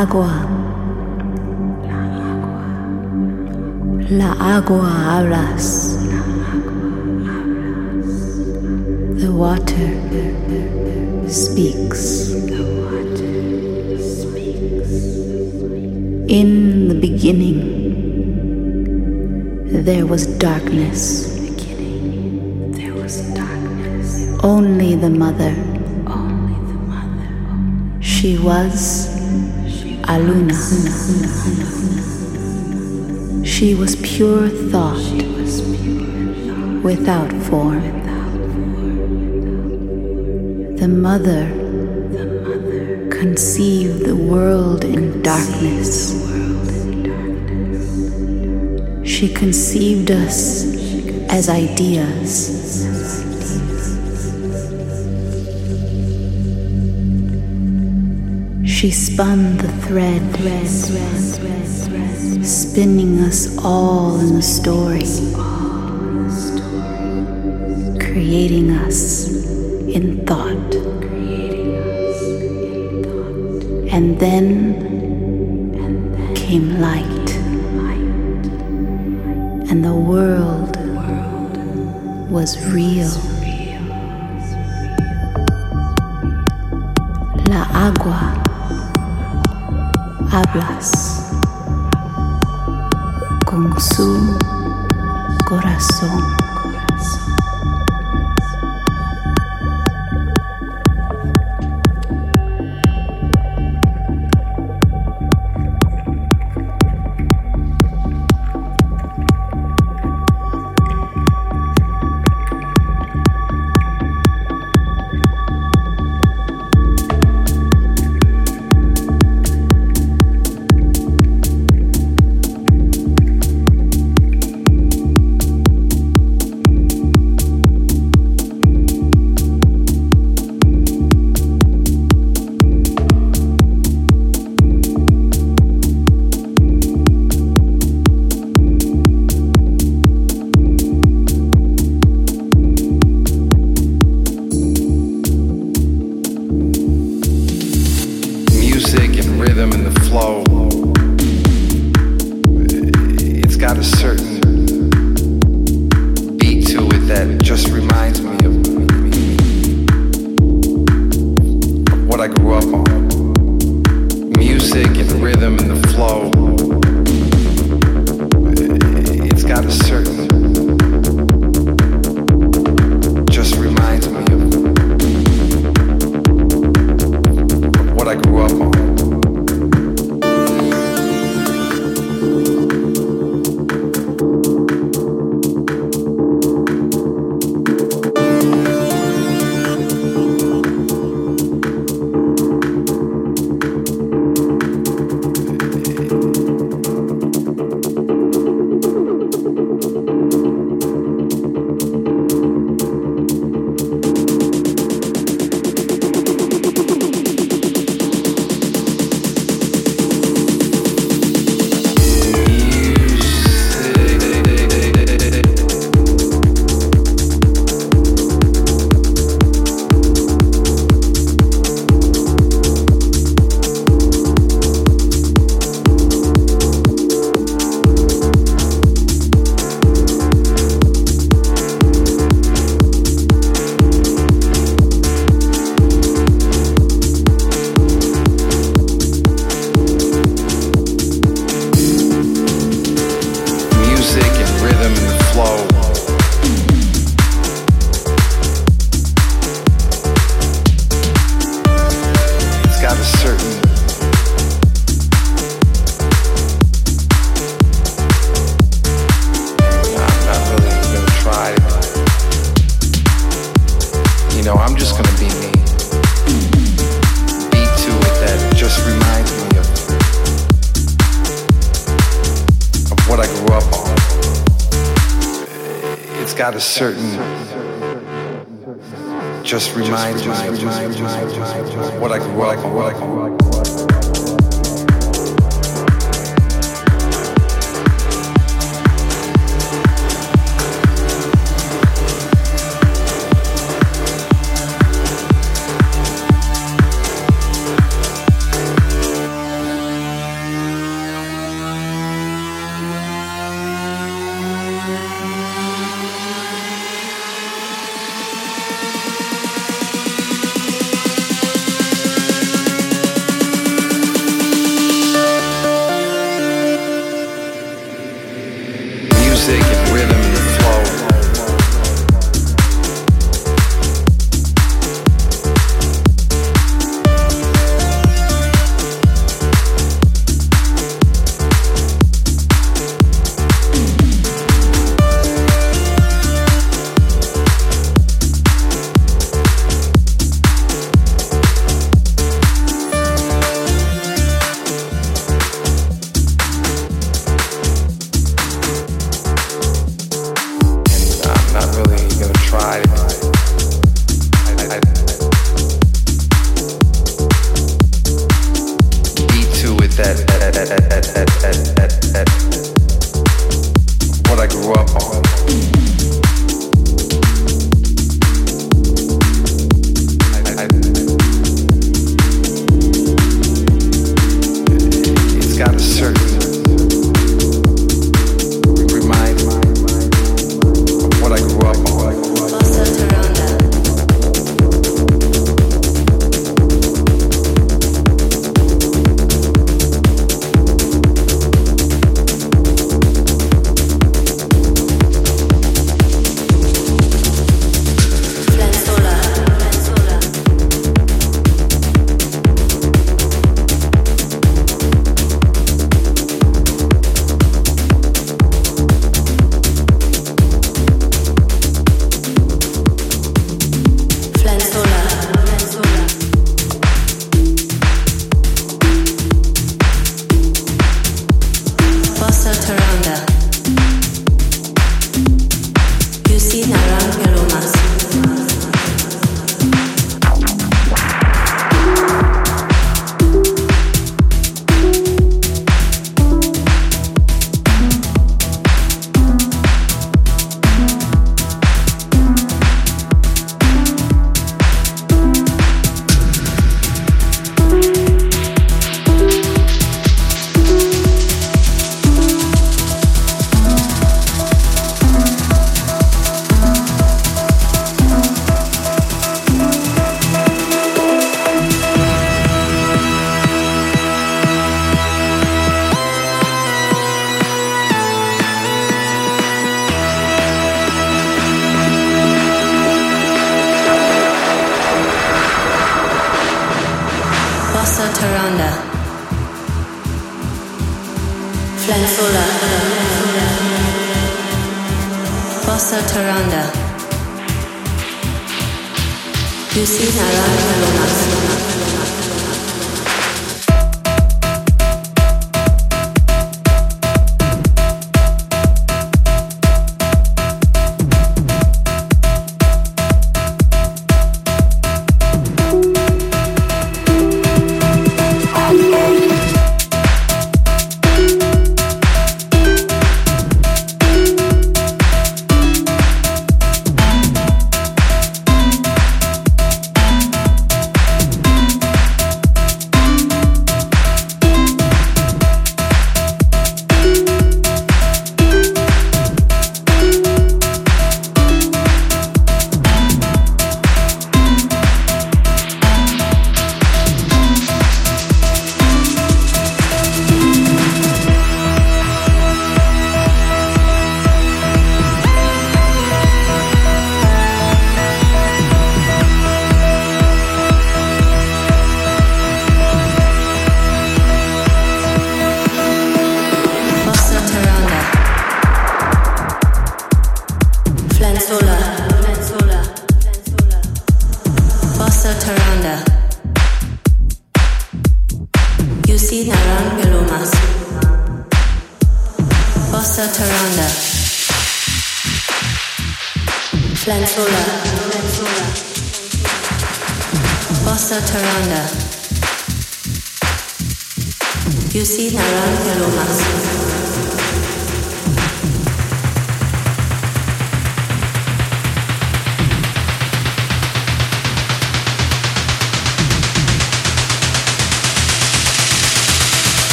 La agua. La agua hablas. The water speaks. In the beginning, there was darkness. Only the mother. She was Aluna. She was pure thought without form. The mother conceived the world in darkness. She conceived us as ideas. She spun the thread, spinning us all in the story, creating us in thought. And then came light, and the world was real.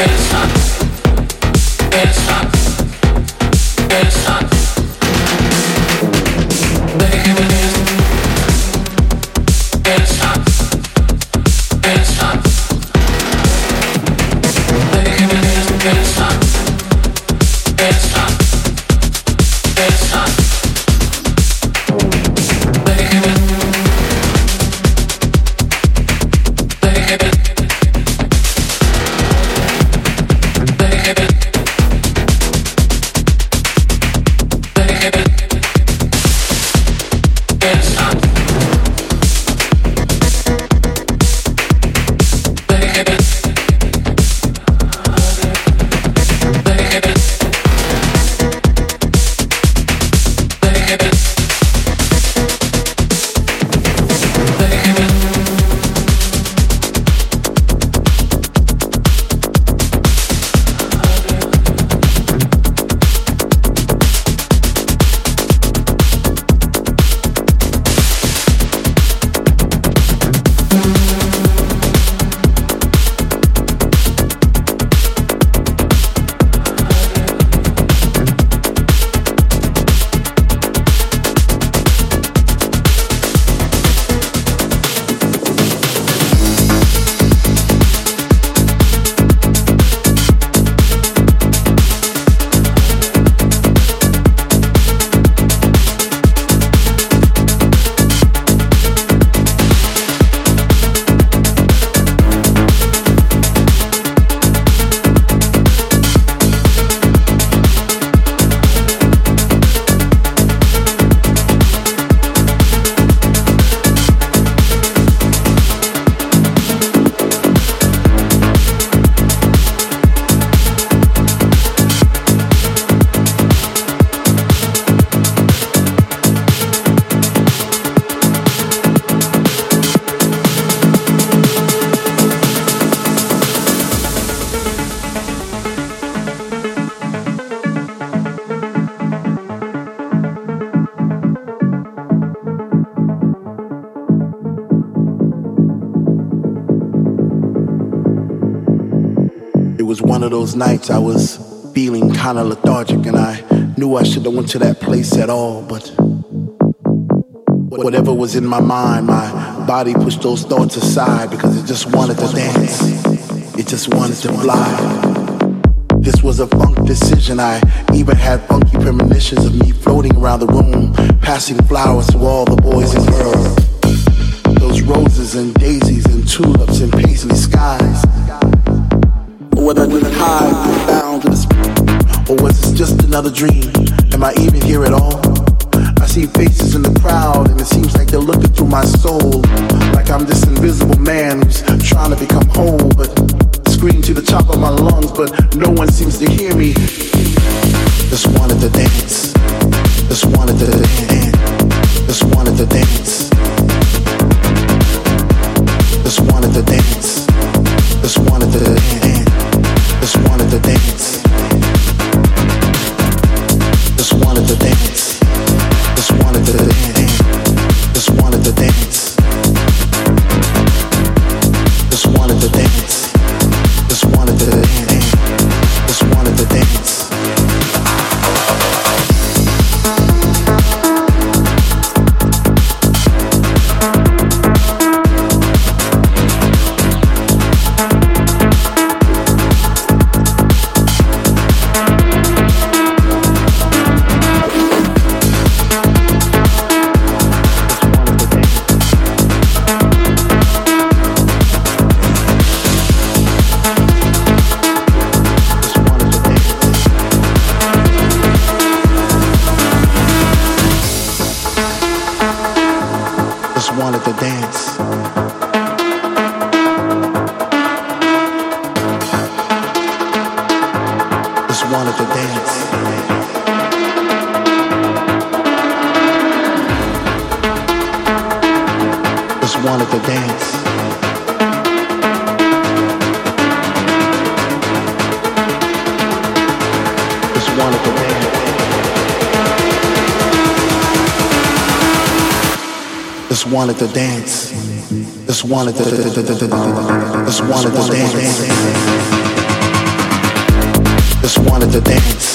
Cause I'm those nights I was feeling kind of lethargic and I knew I shouldn't have went to that place at all, but whatever was in my mind, my body pushed those thoughts aside because it just wanted to dance. It just wanted to fly. This was a funk decision. I even had funky premonitions of me floating around the room, passing flowers to all the boys and girls. Those roses and daisies and tulips and paisley skies. Or whether I high, bound to the or was this just another dream? Am I even here at all? I see faces in the crowd and it seems like they're looking through my soul. Like I'm this invisible man who's trying to become whole, but scream to the top of my lungs, but no one seems to hear me. Just wanted to dance. Just wanted to dance. Just wanted to dance. Wanted to dance. Just wanted to Just wanted to dance. Just wanted to dance.